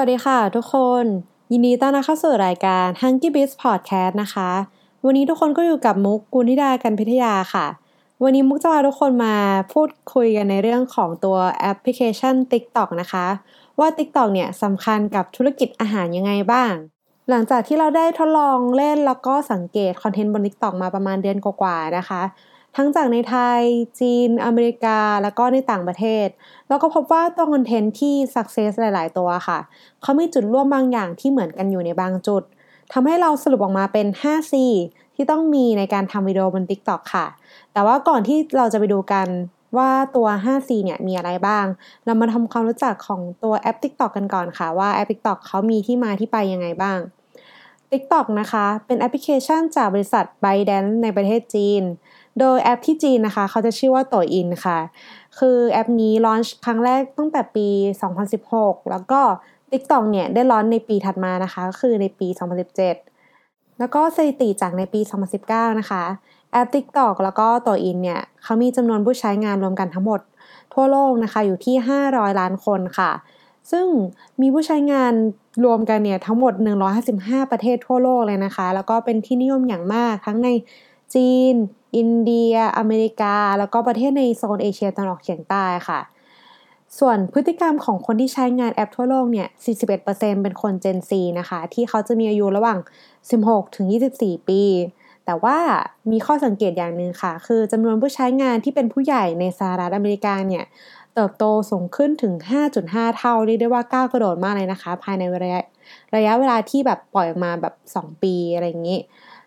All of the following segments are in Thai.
วัสดีค่ะทุกคน ยินดีต้อนรับเข้าสู่รายการ h u n k y Biz Podcast นะคะ วันนี้ทุกคนก็อยู่กับมุกกุลธิดากันพิทยาค่ะ วันนี้มุกจะพาทุกคนมาพูดคุยกันในเรื่องของตัวแอปพลิเคชัน TikTok นะคะ ว่า TikTok เนี่ยสำคัญกับธุรกิจอาหารยังไงบ้าง หลังจากที่เราได้ทดลองเล่นแล้วก็สังเกตคอนเทนต์บน TikTok มาประมาณเดือนกว่าๆนะคะ ทั้งจากในไทย จีน อเมริกา แล้วก็ในต่างประเทศ แล้วก็พบว่าตัวคอนเทนต์ที่สักเซสหลาย ๆ ตัวค่ะ เขามีจุดร่วมบางอย่างที่เหมือนกันอยู่ในบางจุด ทำให้เราสรุปออกมาเป็น 5C ที่ต้องมีในการทำวิดีโอบน TikTok ค่ะ แต่ว่าก่อนที่เราจะไปดูกันว่าตัว 5C เนี่ยมีอะไรบ้าง เรามาทำความรู้จักของตัวแอป TikTok กันก่อนค่ะ ว่าแอป TikTok เขามีที่มาที่ไปยังไงบ้าง TikTok นะคะ เป็นแอปพลิเคชันจากบริษัท ByteDance ในประเทศจีน โดยแอปที่จีนนะคะ เขาจะชื่อว่าโตอินค่ะ คือแอปนี้ลอนช์ครั้งแรกตั้งแต่ปี 2016 แล้วก็ TikTok เนี่ยได้ลอนในปีถัดมานะคะ ก็คือในปี 2017 แล้วก็สถิติจากในปี 2019 นะคะ แอป TikTok แล้วก็โตอินเนี่ยเขามีจำนวนผู้ใช้งานรวมกันทั้งหมด ทั่วโลกนะคะอยู่ที่ 500 ล้านคนค่ะ ซึ่งมีผู้ใช้งานรวมกันเนี่ยทั้งหมด 155 ประเทศทั่วโลกเลยนะคะ แล้วก็เป็นที่นิยมอย่างมากทั้งในจีน อินเดีย อเมริกา แล้วก็ประเทศในโซนเอเชียตะวันออกเฉียงใต้ค่ะ ส่วนพฤติกรรมของคนที่ใช้งานแอปทั่วโลกเนี่ย 41%เป็นคน Gen Z นะคะ ที่เขาจะมีอายุระหว่าง 16 ถึง 24 ปี แต่ว่ามีข้อสังเกตอย่างหนึ่งค่ะ คือจำนวนผู้ใช้งานที่เป็นผู้ใหญ่ในสหรัฐอเมริกาเนี่ยเติบโตสูงขึ้นถึง 5.5 เท่าเรียกได้ว่าก้าวกระโดดมากเลยนะคะ ภายในระยะระยะเวลาที่แบบปล่อยออกมาแบบ 2 ปีอะไรอย่างนี้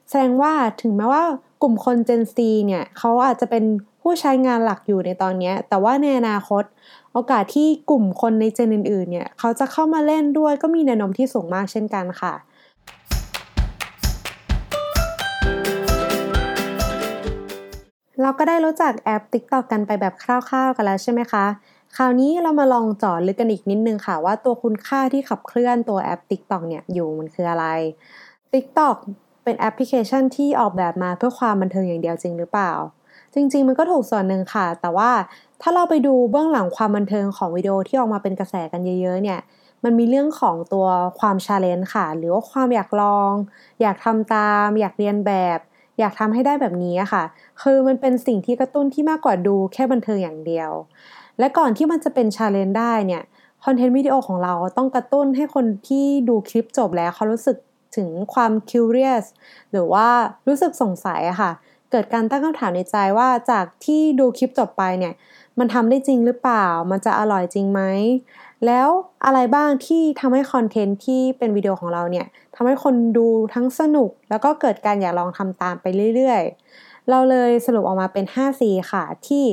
แสดงว่าถึงแม้ว่า กลุ่มคน Gen Z เนี่ยเขาอาจจะเป็นผู้ใช้งานหลักอยู่ในตอนนี้ แต่ว่าในอนาคต โอกาสที่กลุ่มคนในเจนอื่นๆเนี่ยเขาจะเข้ามาเล่นด้วยก็มีแนวโน้มที่สูงมากเช่นกันค่ะ เราก็ได้รู้จักแอป TikTok กันไปแบบคร่าวๆกันแล้วใช่ไหมคะ คราวนี้เรามาลองเจาะลึกกันอีกนิดนึงค่ะ ว่าตัวคุณค่าที่ขับเคลื่อนตัวแอป TikTok เนี่ยอยู่มันคืออะไร TikTok เป็นแอปพลิเคชันที่ออกแบบมาเพื่อความบันเทิงอย่างเดียวจริงหรือเปล่า จริง ๆ มันก็ถูกส่วนหนึ่งค่ะ แต่ว่าถ้าเราไปดูเบื้องหลังความบันเทิงของวิดีโอที่ออกมาเป็นกระแสกันเยอะ ๆ เนี่ย มันมีเรื่องของตัวความ challenge ค่ะ หรือว่าความอยากลอง อยากทำตาม อยากเลียนแบบ อยากทำให้ได้แบบนี้ค่ะ คือมันเป็นสิ่งที่กระตุ้นที่มากกว่าดูแค่บันเทิงอย่างเดียว และก่อนที่มันจะเป็น challenge ได้เนี่ย content วิดีโอของเราต้องกระตุ้นให้คนที่ดูคลิปจบแล้วเขารู้สึก ถึงความ curious หรือว่ารู้สึกสงสัยอะค่ะ เกิดการตั้งคำถามในใจว่าจากที่ดูคลิปจบไปเนี่ย มันทำได้จริงหรือเปล่า มันจะอร่อยจริงไหม แล้วอะไรบ้างที่ทำให้ content ที่เป็นวิดีโอของเราเนี่ยทำให้คนดูทั้งสนุก แล้วก็เกิดการอยากลองทำตามไปเรื่อยๆ เราเลยสรุปออกมาเป็น 5C ค่ะที่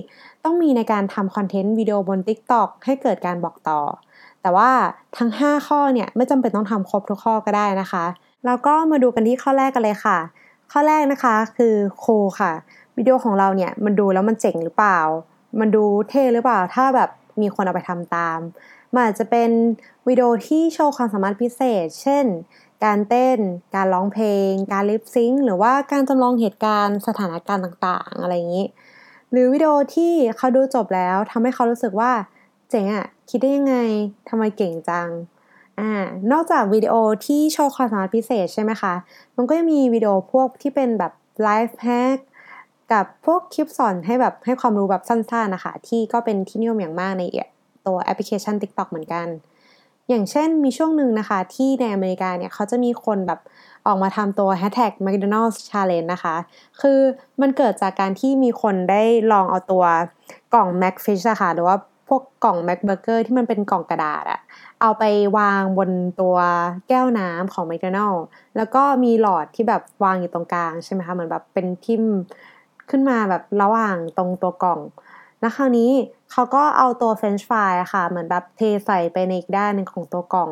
ต้องมีในการทำคอนเทนต์วิดีโอบน TikTok ให้เกิดการบอกต่อ แต่ว่าทั้ง 5 ข้อเนี่ย ไม่จำเป็นต้องทำครบทุกข้อก็ได้นะคะ แล้วก็มาดูกันที่ข้อแรกกันเลยค่ะ ข้อแรกนะคะคือโคค่ะ วิดีโอของเราเนี่ยมันดูแล้วมันเจ๋งหรือเปล่า มันดูเท่หรือเปล่า ถ้าแบบมีคนเอาไปทำตาม มันอาจจะเป็นวิดีโอที่โชว์ความสามารถพิเศษ เช่น การเต้น การร้องเพลง การลิปซิงหรือว่าการจำลองเหตุการณ์สถานการณ์ต่างๆ อะไรอย่างนี้ หรือวิดีโอที่เขาดูจบแล้วทำให้เขารู้สึกว่าเจ๋งอะคิดได้ยังไงทำไมเก่งจัง อ่านอกจากวิดีโอที่โชว์ความสามารถพิเศษใช่ไหมคะ มันก็จะมีวิดีโอพวกที่เป็นแบบไลฟ์แฮกกับพวกคลิปสอนให้แบบให้ความรู้แบบสั้นๆนะคะ ที่ก็เป็นที่นิยมอย่างมากในตัวแอปพลิเคชัน TikTok เหมือนกัน อย่างเช่นมีช่วงหนึ่งนะคะ ที่ในอเมริกาเนี่ยเขาจะมีคนแบบออกมาทำตัว hashtag McDonald's Challenge นะคะ คือมันเกิดจากการที่มีคนได้ลองเอาตัวกล่อง McFish อะคะ่ะหรือว่า พวกกล่อง McBurger ที่มันเป็นกล่องกระดาษอะเอาไปวางบนตัวแก้วน้ำของแมคโดนัลแล้วก็มีหลอดที่แบบวางอยู่ตรงกลางใช่ไหมคะ เหมือนแบบเป็นทิมขึ้นมาแบบระหว่างตรงตัวกล่อง แล้วคราวนี้เขาก็เอาตัวเฟรนช์ฟรายค่ะ เหมือนแบบเทใส่ไปในอีกด้านหนึ่งของตัวกล่อง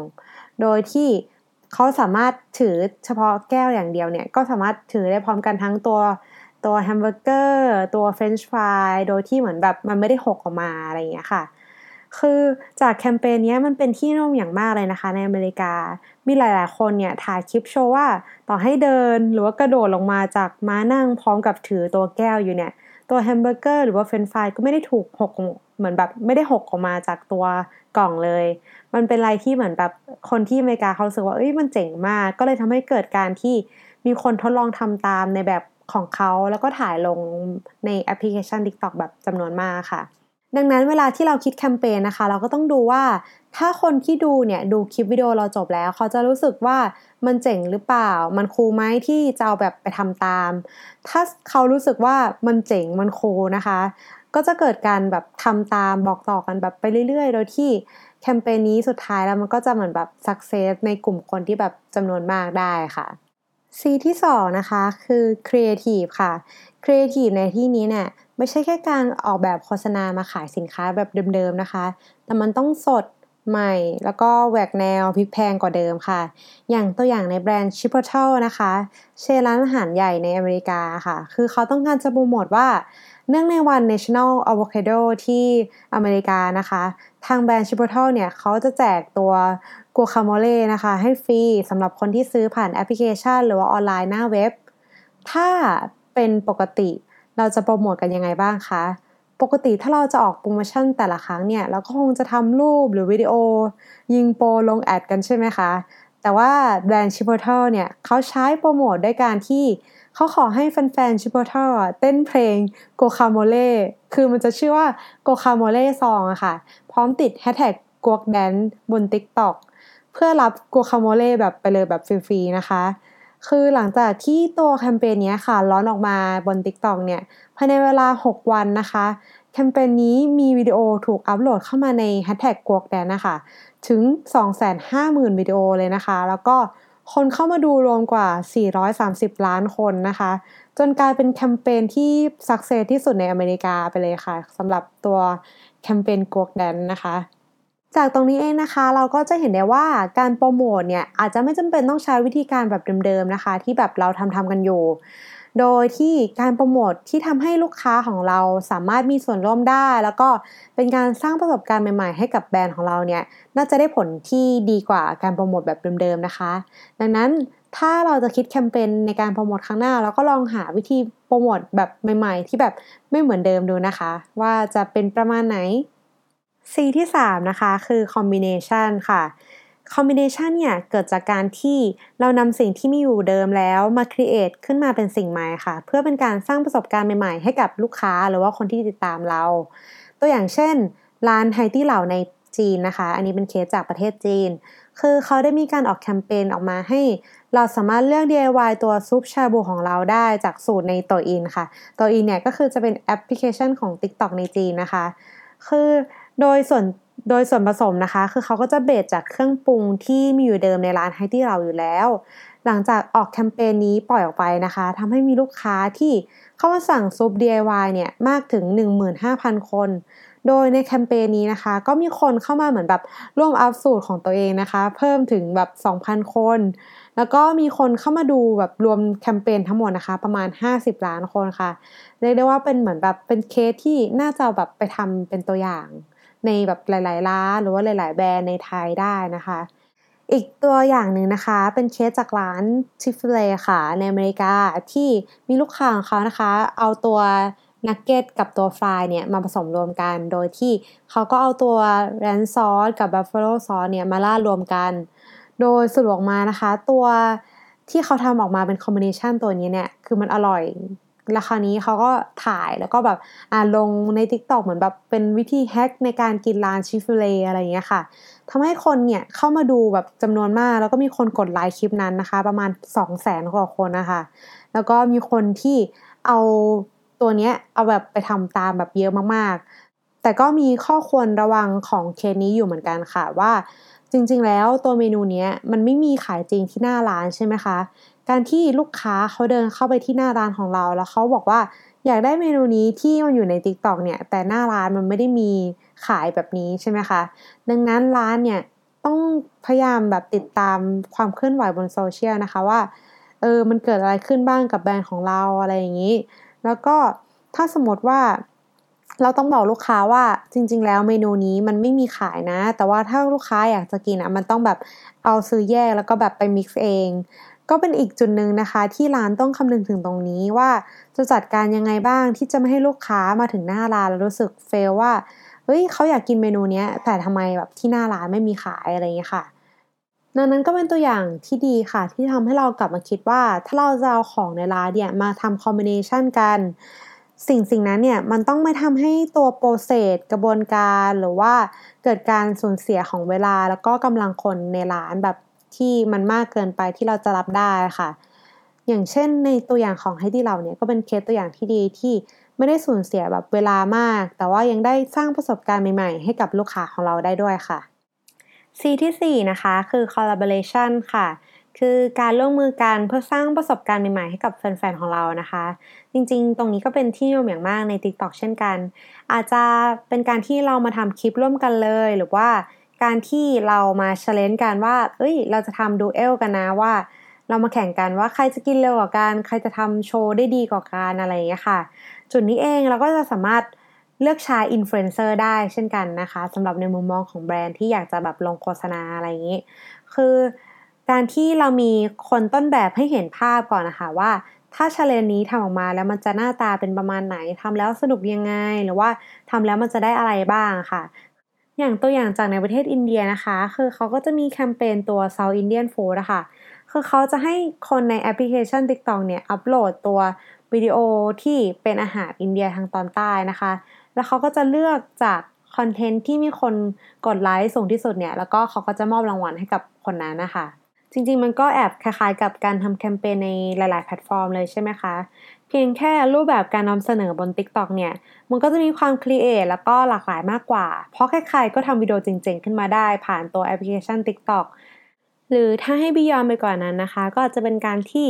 โดยที่เขาสามารถถือเฉพาะแก้วอย่างเดียวเนี่ย ก็สามารถถือได้พร้อมกันทั้งตัว ตัวแฮมเบอร์เกอร์ตัวเฟรนช์ฟรายโดยที่เหมือนแบบมันไม่ได้หกออกมาอะไรอย่างเงี้ยค่ะ คือจากแคมเปญนี้มันเป็นที่นิยมอย่างมากเลยนะคะ ในอเมริกา มีหลาย ๆ คนเนี่ยถ่ายคลิปโชว์ว่าต่อให้เดินหรือว่ากระโดดลงมาจากม้านั่งพร้อมกับถือตัวแก้วอยู่เนี่ย ตัวแฮมเบอร์เกอร์หรือว่าเฟรนช์ฟรายก็ไม่ได้ถูกหกเหมือนแบบไม่ได้หกออกมาจากตัวกล่องเลย มันเป็นอะไรที่เหมือนแบบคนที่อเมริกาเขารู้สึกว่าเอ้ยมันเจ๋งมาก ก็เลยทำให้เกิดการที่มีคนทดลองทำตามในแบบ ของเขาแล้วก็ถ่ายลงในแอปพลิเคชัน TikTok แบบจำนวนมากค่ะ ดังนั้นเวลาที่เราคิดแคมเปญนะคะ เราก็ต้องดูว่าถ้าคนที่ดูเนี่ยดูคลิปวิดีโอเราจบแล้ว เขาจะรู้สึกว่ามันเจ๋งหรือเปล่า มันคูลไหมที่จะเอาแบบไปทำตาม ถ้าเขารู้สึกว่ามันเจ๋งมันคูลนะคะ ก็จะเกิดการแบบทำตามบอกต่อกันแบบไปเรื่อย ๆ โดยที่แคมเปญนี้สุดท้ายแล้วมันก็จะเหมือนแบบสักเซสในกลุ่มคนที่แบบจำนวนมากได้ค่ะ C ที่2นะคะคือ Creative ค่ะ Creative ในที่นี้เนี่ยไม่ใช่แค่การออกแบบโฆษณามาขายสินค้าแบบเดิมๆนะคะ แต่มันต้องสดใหม่ แล้วก็แหวกแนวพลิกแพงกว่าเดิมค่ะ อย่างตัวอย่างในแบรนด์ Chipotle นะคะ เชร้านอาหารใหญ่ในอเมริกาค่ะ คือเขาต้องการจะโปรโมทว่า เนื่องในวัน National Avocado ที่อเมริกานะคะ ทางแบรนด์ Chipotle เนี่ยเขาจะแจกตัวกัวคาโมเล่นะคะ ให้ฟรีสำหรับคนที่ซื้อผ่านแอปพลิเคชัน หรือว่าออนไลน์หน้าเว็บ ถ้าเป็นปกติเราจะโปรโมทกันยังไงบ้างคะ ปกติถ้าเราจะออกโปรโมชั่นแต่ละครั้งเนี่ย เราก็คงจะทำรูปหรือวิดีโอ ยิงโปรลง ads กันใช่ไหมคะ แต่ว่าแบรนด์ Chipotle เนี่ยเขาใช้โปรโมทด้วยการที่ เขาขอให้แฟนๆ Chipotle เต้นเพลงโกคาโมเล่คือมันจะชื่อว่า Guacamole Song อะค่ะ พร้อมติดแฮชแท็ก Guac Dance บน TikTok เพื่อรับโกคาโมเล่แบบไปเลยแบบฟรีๆนะคะ คือหลังจากที่ตัวแคมเปญนี้ค่ะร้อนออกมาบน TikTok เนี่ยภายในเวลา 6 วันนะคะแคมเปญนี้มีวิดีโอถูกอัปโหลดเข้ามาในแฮชแท็กกวกแดนนะคะ ถึง 250,000 วิดีโอเลยนะคะ แล้วก็ คนเข้ามาดูรวมกว่า 430 ล้านคนนะคะ จนกลายเป็นแคมเปญที่สักเซสที่สุดในอเมริกาไปเลยค่ะสำหรับตัวแคมเปญกวกแดนนะคะ จากตรงนี้เองนะคะเราก็จะเห็นได้ว่าการโปรโมทเนี่ยอาจจะไม่จำเป็นต้องใช้วิธีการแบบเดิมๆนะคะ ที่แบบเราทำทำกันอยู่ โดยที่การโปรโมทที่ทำให้ลูกค้าของเราสามารถมีส่วนร่วมได้ แล้วก็เป็นการสร้างประสบการณ์ใหม่ ๆ ให้กับแบรนด์ของเราเนี่ยน่าจะได้ผลที่ดีกว่าการโปรโมทแบบเดิมๆนะคะ ดังนั้นถ้าเราจะคิดแคมเปญในการโปรโมทครั้งหน้าเราก็ลองหาวิธีโปรโมทแบบใหม่ ๆ ที่แบบไม่เหมือนเดิมดูนะคะ ว่าจะเป็นประมาณไหน C ที่ 3 นะคะคือ combination ค่ะ combination เนี่ยเกิดจากการที่เรานำสิ่งที่มีอยู่เดิมแล้วมา create ขึ้นมาเป็นสิ่งใหม่ค่ะ เพื่อเป็นการสร้างประสบการณ์ใหม่ๆ ให้กับลูกค้าหรือว่าคนที่ติดตามเรา ตัวอย่างเช่น ร้านไฮตี้เหล่าในจีนนะคะ อันนี้เป็นเคสจากประเทศจีน คือเขาได้มีการออกแคมเปญออกมาให้ เราสามารถเลือก DIY ตัวซุปชาบูของเราได้จากสูตรในตัวอินค่ะ ตัวอินเนี่ยก็คือจะเป็นแอปพลิเคชันของ TikTok ในจีนนะคะ คือโดยส่วน โดยส่วนผสมนะคะ คือเขาก็จะเบสจากเครื่องปรุงที่มีอยู่เดิมในร้านไฮที่เราอยู่แล้ว หลังจากออกแคมเปญนี้ปล่อยออกไปนะคะทำให้มีลูกค้าที่เข้ามาสั่งซุป DIY เนี่ยมากถึง 15,000 คน โดยในแคมเปญนี้นะคะ ก็มีคนเข้ามาเหมือนแบบร่วมอัพสูตรของตัวเองนะคะ เพิ่มถึงแบบ 2,000 คน แล้วก็มีคนเข้ามาดูแบบรวมแคมเปญทั้งหมดนะคะ ประมาณ 50 ล้านคนค่ะเรียกได้ว่าเป็นเหมือนแบบเป็นเคสที่น่าจะแบบไปทำเป็นตัวอย่าง ในแบบหลาย ๆ ร้านหรือว่าหลาย ๆ แบรนด์ในไทยได้นะคะ อีกตัวอย่างหนึ่งนะคะ เป็นเคสจากร้าน Chick-fil-A ค่ะในอเมริกาที่มีลูกค้าของเขานะคะ เอาตัวนักเก็ตกับตัว fries เนี่ยมาผสมรวมกัน โดยที่เขาก็เอาตัวranch sauce กับ buffalo sauce เนี่ยมาล่ารวมกัน โดยสรุปออกมานะคะ ตัวที่เขาทำออกมาเป็น combination ตัวนี้เนี่ย คือมันอร่อย แล้วคราวนี้เขาก็ถ่ายแล้วก็แบบอ่าลงใน TikTok เหมือนแบบเป็นวิธี hack ในการกินร้าน Chick-fil-A อะไรอย่างเงี้ยค่ะทำให้คนเนี่ยเข้ามาดูแบบจำนวนมาก แล้วก็มีคนกดไลค์คลิปนั้นนะคะ ประมาณ 200 แสนกว่าคนนะคะ แล้วก็มีคนที่เอาตัวเนี้ยเอาแบบไปทำตามแบบเยอะมากๆ แต่ก็มีข้อควรระวังของเคสนี้อยู่เหมือนกันค่ะว่าจริงๆ แล้วตัวเมนูเนี้ยมันไม่มีขายจริงที่หน้าร้านใช่ไหมคะ การที่ลูกค้าเขาเดินเข้าไปที่หน้าร้านของเรา แล้วเขาบอกว่าอยากได้เมนูนี้ที่มันอยู่ใน t ิ k t o k เนี่ยแต่หน้าร้านมันไม่ได้มีขายแบบนี้ใช่ไหมคะดังนั้นร้านเนี่ยต้องพยายามแบบติดตามความเคลื่อนไหวบนโซเชียลนะคะว่าเออมันเกิดอะไรขึ้นบ้างกับแบรนด์ของเราอะไรอย่างนี้ แล้วก็ถ้าสมมติว่าเราต้องบอกลูกค้าว่าจริง ๆ แล้วเมนูนี้มันไม่มีขายนะ แต่ว่าถ้าลูกค้าอยากจะกินอะมันต้องแบบเอาซื้อแยกแล้วก็แบบไปมิกซ์เอง ก็เป็นอีกจุดหนึ่งนะคะ ที่ร้านต้องคำนึงถึงตรงนี้ว่าจะจัดการยังไงบ้างที่จะไม่ให้ลูกค้ามาถึงหน้าร้านแล้วรู้สึกเฟลว่าเฮ้ยเขาอยากกินเมนูนี้แต่ทำไมแบบที่หน้าร้านไม่มีขายอะไรเงี้ยค่ะดังนั้นก็เป็นตัวอย่างที่ดีค่ะ ที่ทำให้เรากลับมาคิดว่า ถ้าเราจะเอาของในร้านเนี่ยมาทำคอมบิเนชันกัน สิ่งสิ่งนั้นเนี่ยมันต้องไม่ทำให้ตัวโปรเซสกระบวนการหรือว่าเกิดการสูญเสียของเวลาแล้วก็กำลังคนในร้านแบบ ที่มันมากเกินไปที่เราจะรับได้ค่ะ อย่างเช่นในตัวอย่างของให้ที่เราเนี่ยก็เป็นเคสตัวอย่างที่ดีที่ไม่ได้สูญเสียแบบเวลามาก แต่ว่ายังได้สร้างประสบการณ์ใหม่ๆ ให้กับลูกค้าของเราได้ด้วยค่ะ C ที่4นะคะคือ collaboration ค่ะ คือการร่วมมือกันเพื่อสร้างประสบการณ์ใหม่ๆ ให้กับแฟนๆของเรานะคะ จริงๆ ตรงนี้ก็เป็นที่นิยมอย่างมากใน TikTok เช่นกัน อาจจะเป็นการที่เรามาทำคลิปร่วมกันเลย หรือว่า การที่เรามา challenge กันว่า เอ้ย เราจะทำ duet กันนะว่า เรามาแข่งกันว่าใครจะกินเร็วกว่ากัน ใครจะทำโชว์ได้ดีกว่ากันอะไรอย่างเงี้ยค่ะ จุดนี้เองเราก็จะสามารถเลือกใช้อินฟลูเอนเซอร์ได้เช่นกันนะคะสำหรับในมุมมองของแบรนด์ที่อยากจะแบบลงโฆษณาอะไรอย่างนี้ คือการที่เรามีคนต้นแบบให้เห็นภาพก่อนนะคะว่า ถ้าชาเลนนี้ทำออกมาแล้วมันจะหน้าตาเป็นประมาณไหนทำแล้วสนุกยังไง หรือว่าทำแล้วมันจะได้อะไรบ้างค่ะ อย่างตัวอย่างจากในประเทศอินเดียนะคะ คือเขาก็จะมีแคมเปญตัว South Indian Food นะคะคือเขาจะให้คนในแอปพลิเคชัน TikTok เนี่ยอัปโหลดตัววิดีโอที่เป็นอาหารอินเดียทางตอนใต้นะคะ แล้วเขาก็จะเลือกจากคอนเทนต์ที่มีคนกดไลค์สูงที่สุดเนี่ย แล้วก็เขาก็จะมอบรางวัลให้กับคนนั้นนะคะ จริงๆ มันก็แอบคล้ายๆกับการทำแคมเปญในหลาย ๆ แพลตฟอร์มเลยใช่ไหมคะ เพียงแค่รูปแบบการนำเสนอบน TikTok เนี่ย มันก็จะมีความ create แล้วก็หลากหลายมากกว่า เพราะใครๆก็ทำวิดีโอจริงๆ ขึ้นมาได้ ผ่านตัวแอปพลิเคชัน TikTok หรือถ้าให้ beyond ไปกว่านั้นนะคะ ก็อาจจะเป็นการที่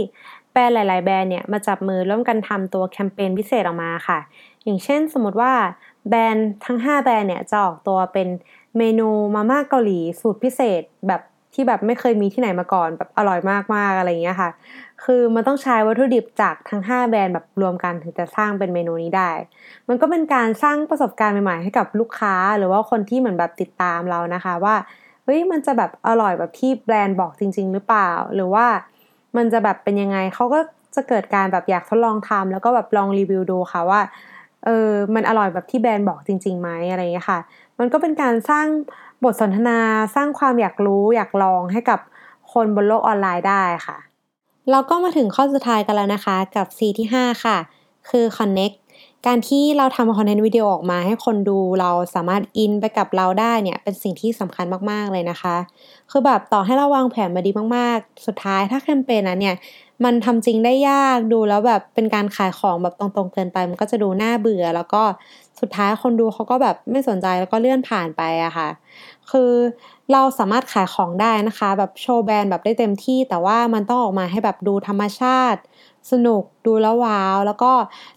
แบรนด์หลาย ๆ แบรนด์เนี่ยมาจับมือร่วมกันทำตัวแคมเปญพิเศษออกมาค่ะ อย่างเช่นสมมติว่าแบรนด์ทั้ง 5 แบรนด์เนี่ยจะออกตัวเป็นเมนูมาม่าเกาหลีสูตรพิเศษแบบ ที่แบบไม่เคยมีที่ไหนมาก่อนแบบอร่อยมากๆอะไรอย่างเงี้ยค่ะ คือมันต้องใช้วัตถุดิบจากทั้ง 5 แบรนด์แบบรวมกันถึงจะสร้างเป็นเมนูนี้ได้ มันก็เป็นการสร้างประสบการณ์ใหม่ๆให้กับลูกค้าหรือว่าคนที่เหมือนแบบติดตามเรานะคะว่าเฮ้ยมันจะแบบอร่อยแบบที่แบรนด์บอกจริง ๆ หรือเปล่า หรือว่ามันจะแบบเป็นยังไงเขาก็จะเกิดการแบบอยากทดลองทำแล้วก็แบบลองรีวิวดูค่ะว่าเออมันอร่อยแบบที่แบรนด์บอกจริงๆไหมอะไรอย่างเงี้ยค่ะ มันก็เป็นการสร้างบทสนทนาสร้างความอยากรู้อยากลองให้กับคนบนโลกออนไลน์ได้ค่ะ เราก็มาถึงข้อสุดท้ายกันแล้วนะคะกับ C ที่ 5 ค่ะ คือ connect การที่เราทำคอนเทนต์วิดีโอออกมาให้คนดูเราสามารถอินไปกับเราได้เนี่ยเป็นสิ่งที่สำคัญมากๆเลยนะคะ คือแบบต่อให้เราวางแผนมาดีมากๆ สุดท้ายถ้าแคมเปญนั้นเนี่ย มันทำจริงได้ยากดูแล้วแบบเป็นการขายของแบบตรงๆเกินไป มันก็จะดูน่าเบื่อ แล้วก็สุดท้ายคนดูเขาก็แบบไม่สนใจแล้วก็เลื่อนผ่านไปอะค่ะ คือเราสามารถขายของได้นะคะ แบบโชว์แบรนด์แบบได้เต็มที่ แต่ว่ามันต้องออกมาให้แบบดูธรรมชาติ สนุกดูแล้วว้าว แล้วก็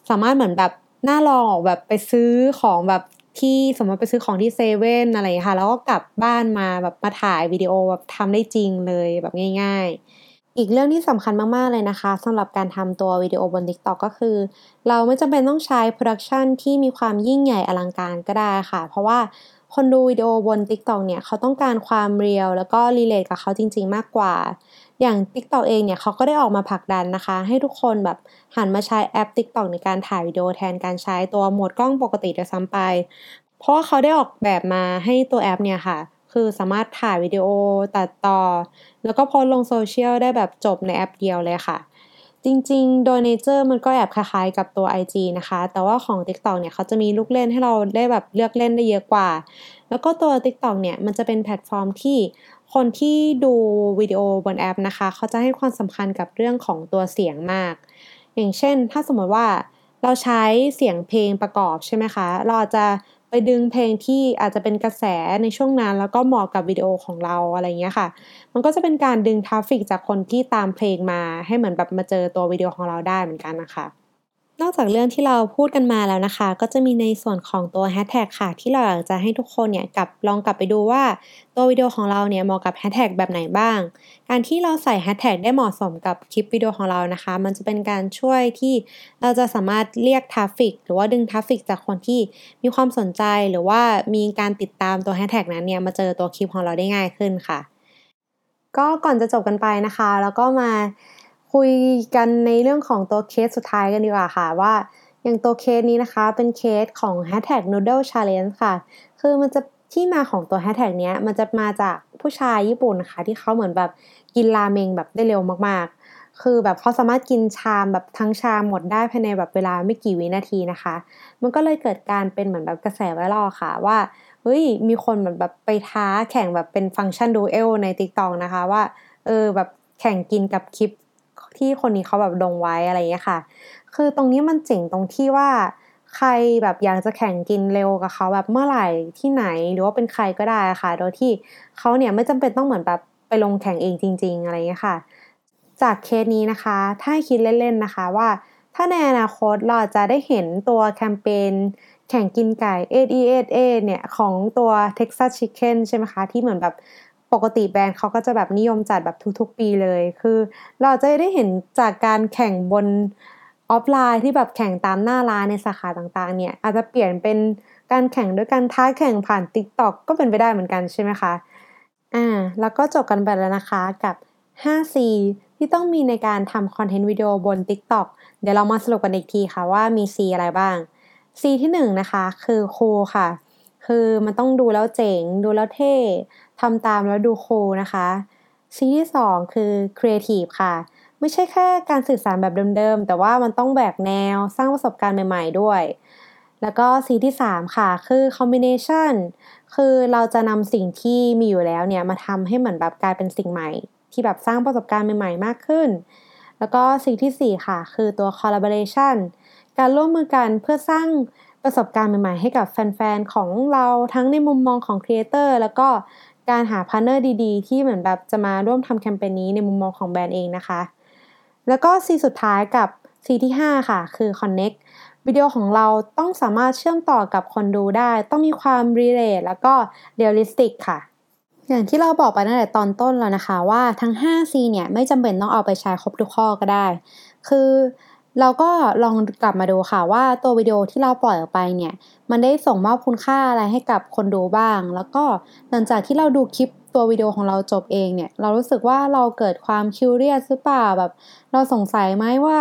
สามารถเหมือนแบบน่าลองออกแบบไปซื้อของแบบที่สมมติไปซื้อของที่เซเว่นอะไรค่ะ แล้วก็กลับบ้านมาแบบมาถ่ายวิดีโอแบบทำได้จริงเลยแบบง่าย ๆ อีกเรื่องที่สำคัญมาก ๆ เลยนะคะสำหรับการทำตัววิดีโอบน TikTok ก็คือ เราไม่จำเป็นต้องใช้ production ที่มีความยิ่งใหญ่อลังการก็ได้ค่ะ เพราะว่าคนดูวิดีโอบน TikTok เนี่ยเขาต้องการความ real แล้วก็ relate กับเขาจริง ๆ มากกว่า อย่าง TikTok เองเนี่ยเขาก็ได้ออกมาผลักดันนะคะ ให้ทุกคนแบบหันมาใช้แอป TikTok ในการถ่ายวิดีโอแทนการใช้ตัวโหมดกล้องปกติด้วยซ้ำไป เพราะว่าเขาได้ออกแบบมาให้ตัวแอปเนี่ยค่ะ คือสามารถถ่ายวิดีโอตัดต่อ แล้วก็โพสลงโซเชียลได้แบบจบในแอปเดียวเลยค่ะ จริงๆ โดย nature มันก็แอบคล้ายๆกับตัว IG นะคะ แต่ว่าของ TikTok เนี่ยเขาจะมีลูกเล่นให้เราได้แบบเลือกเล่นได้เยอะกว่า แล้วก็ตัว TikTok เนี่ยมันจะเป็นแพลตฟอร์มที่คนที่ดูวิดีโอบนแอปนะคะ เขาจะให้ความสำคัญกับเรื่องของตัวเสียงมาก อย่างเช่น ถ้าสมมติว่าเราใช้เสียงเพลงประกอบใช่ไหมคะ เราอาจจะ ไปดึงเพลงที่อาจจะเป็นกระแสในช่วงนั้น แล้วก็เหมาะกับวิดีโอของเราอะไรเงี้ยค่ะ มันก็จะเป็นการดึง traffic จากคนที่ตามเพลงมาให้เหมือนแบบมาเจอตัววิดีโอของเราได้เหมือนกันนะคะ นอกจากเรื่องที่เราพูดกันมาแล้วนะคะ ก็จะมีในส่วนของตัวแฮชแท็กค่ะ ที่เราอยากจะให้ทุกคนเนี่ยกลับลองกลับไปดูว่าตัววิดีโอของเราเนี่ยเหมาะกับแฮชแท็กแบบไหนบ้าง การที่เราใส่แฮชแท็กได้เหมาะสมกับคลิปวิดีโอของเรานะคะ มันจะเป็นการช่วยที่เราจะสามารถเรียก traffic หรือว่าดึง traffic จากคนที่มีความสนใจหรือว่ามีการติดตามตัวแฮชแท็กนั้นเนี่ยมาเจอตัวคลิปของเราได้ง่ายขึ้นค่ะ ก็ก่อนจะจบกันไปนะคะ แล้วก็มา คุยกันในเรื่องของตัวเคสสุดท้ายกันดีกว่าค่ะว่าอย่างตัวเคสนี้นะคะเป็นเคสของ hashtag noodle challenge ค่ะ คือมันจะที่มาของตัวแฮชแท็กเนี้ยมันจะมาจากผู้ชายญี่ปุ่นนะคะที่เขาเหมือนแบบกินราเมงแบบได้เร็วมากๆ คือแบบเขาสามารถกินชามแบบทั้งชามหมดได้ภายในแบบเวลาไม่กี่วินาทีนะคะ มันก็เลยเกิดการเป็นเหมือนแบบกระแสไวรัลค่ะว่าเฮ้ยมีคนเหมือนแบบไปท้าแข่งแบบเป็นฟังก์ชันดูเอลใน t ิ k t o k นะคะว่าเออแบบแข่งกินกับคลิป ที่คนนี้เขาแบบลงไว้อะไรอย่างเงี้ยค่ะ คือตรงนี้มันเจ๋งตรงที่ว่าใครแบบอยากจะแข่งกินเร็วกับเขาแบบเมื่อไหร่ที่ไหนหรือว่าเป็นใครก็ได้ค่ะ โดยที่เขาเนี่ยไม่จำเป็นต้องเหมือนแบบไปลงแข่งเองจริง ๆ อะไรอย่างเงี้ยค่ะ จากเคสนี้นะคะ ถ้าคิดเล่นๆนะคะว่า ถ้าในอนาคตเราจะได้เห็นตัวแคมเปญแข่งกินไก่ 8 e 8 a เนี่ย ของตัว Texas Chicken ใช่ไหมคะ ที่เหมือนแบบ ปกติแบรนด์เขาก็จะแบบนิยมจัดแบบทุกๆปีเลย คือ เราจะได้เห็นจากการแข่งบนออฟไลน์ที่แบบแข่งตามหน้าร้านในสาขาต่างๆ เนี่ยอาจจะเปลี่ยนเป็นการแข่งด้วยการท้าแข่งผ่าน TikTok ก็เป็นไปได้เหมือนกันใช่ไหมคะอ่าแล้วก็จบกันไปแล้วนะคะกับ 5C ที่ต้องมีในการทำคอนเทนต์วิดีโอบน TikTok เดี๋ยวเรามาสรุปกันอีกทีค่ะว่ามี C อะไรบ้าง C ที่1นนะคะคือคูค่ะ คือมันต้องดูแล้วเจ๋ง ดูแล้วเท่ ทำตามแล้วดูคูลนะคะ C ที่2คือ Creative ค่ะ ไม่ใช่แค่การสื่อสารแบบเดิมๆ แต่ว่ามันต้องแบกแนวสร้างประสบการณ์ใหม่ๆด้วย แล้วก็ C ที่3ค่ะ คือ Combination คือเราจะนำสิ่งที่มีอยู่แล้วเนี่ย มาทำให้เหมือนแบบกลายเป็นสิ่งใหม่ ที่แบบสร้างประสบการณ์ใหม่ๆ มากขึ้น แล้วก็สิ่งที่ 4 ค่ะ คือตัว collaboration การร่วมมือกันเพื่อสร้างประสบการณ์ใหม่ๆ ให้กับแฟนๆ ของเราทั้งในมุมมองของ creator แล้วก็ การหา partner ดีๆ ที่เหมือนแบบจะมาร่วมทำแคมเปญนี้ในมุมมองของแบรนด์เองนะคะ แล้วก็ C สุดท้ายกับ C ที่ 5 ค่ะ คือ connect วิดีโอของเราต้องสามารถเชื่อมต่อกับคนดูได้ ต้องมีความ relate แล้วก็ realistic ค่ะ อย่างที่เราบอกไปตั้งแต่ตอนต้นแล้วนะคะ ว่าทั้ง 5C เนี่ยไม่จำเป็นต้องเอาไปใช้ครบทุกข้อก็ได้ คือ เราก็ลองกลับมาดูค่ะว่าตัววิดีโอที่เราปล่อยออกไปเนี่ย มันได้ส่งมอบคุณค่าอะไรให้กับคนดูบ้าง แล้วก็หลังจากที่เราดูคลิปตัววิดีโอของเราจบเองเนี่ย เรารู้สึกว่าเราเกิดความ curious หรือเปล่าแบบ เราสงสัยไหมว่า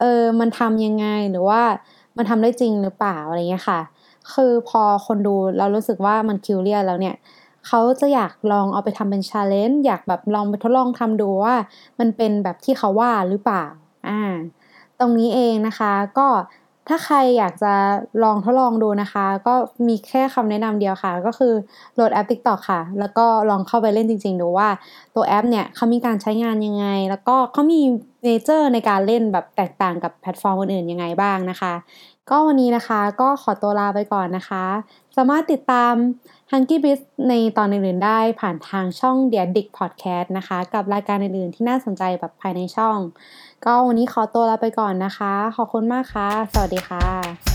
เออมันทำยังไงหรือว่ามันทำได้จริงหรือเปล่าอะไรเงี้ยค่ะ คือพอคนดูเรารู้สึกว่ามัน curious แล้วเนี่ยเขาจะอยากลองเอาไปทำเป็น challenge อยากแบบลองไปทดลองทำดูว่า มันเป็นแบบที่เขาว่าหรือเปล่าอ่า ตรงนี้เองนะคะก็ถ้าใครอยากจะลองทดลองดูนะคะ ก็มีแค่คำแนะนำเดียวค่ะ ก็คือโหลดแอป TikTok ค่ะ แล้วก็ลองเข้าไปเล่นจริงๆ ดูว่าตัวแอปเนี่ยเขามีการใช้งานยังไง แล้วก็เขามีเนเจอร์ในการเล่นแบบแตกต่างกับแพลตฟอร์มอื่นๆยังไงบ้างนะคะ ก็วันนี้นะคะก็ขอตัวลาไปก่อนนะคะ สามารถติดตาม h u n k y b i z ในตอนอื่นๆได้ผ่านทางช่อง d e a d i c Podcast นะคะ กับรายการอื่นๆที่น่าสนใจแบบภายในช่อง ก็วันนี้ขอตัวลาไปก่อนนะคะ ขอบคุณมากค่ะ สวัสดีค่ะ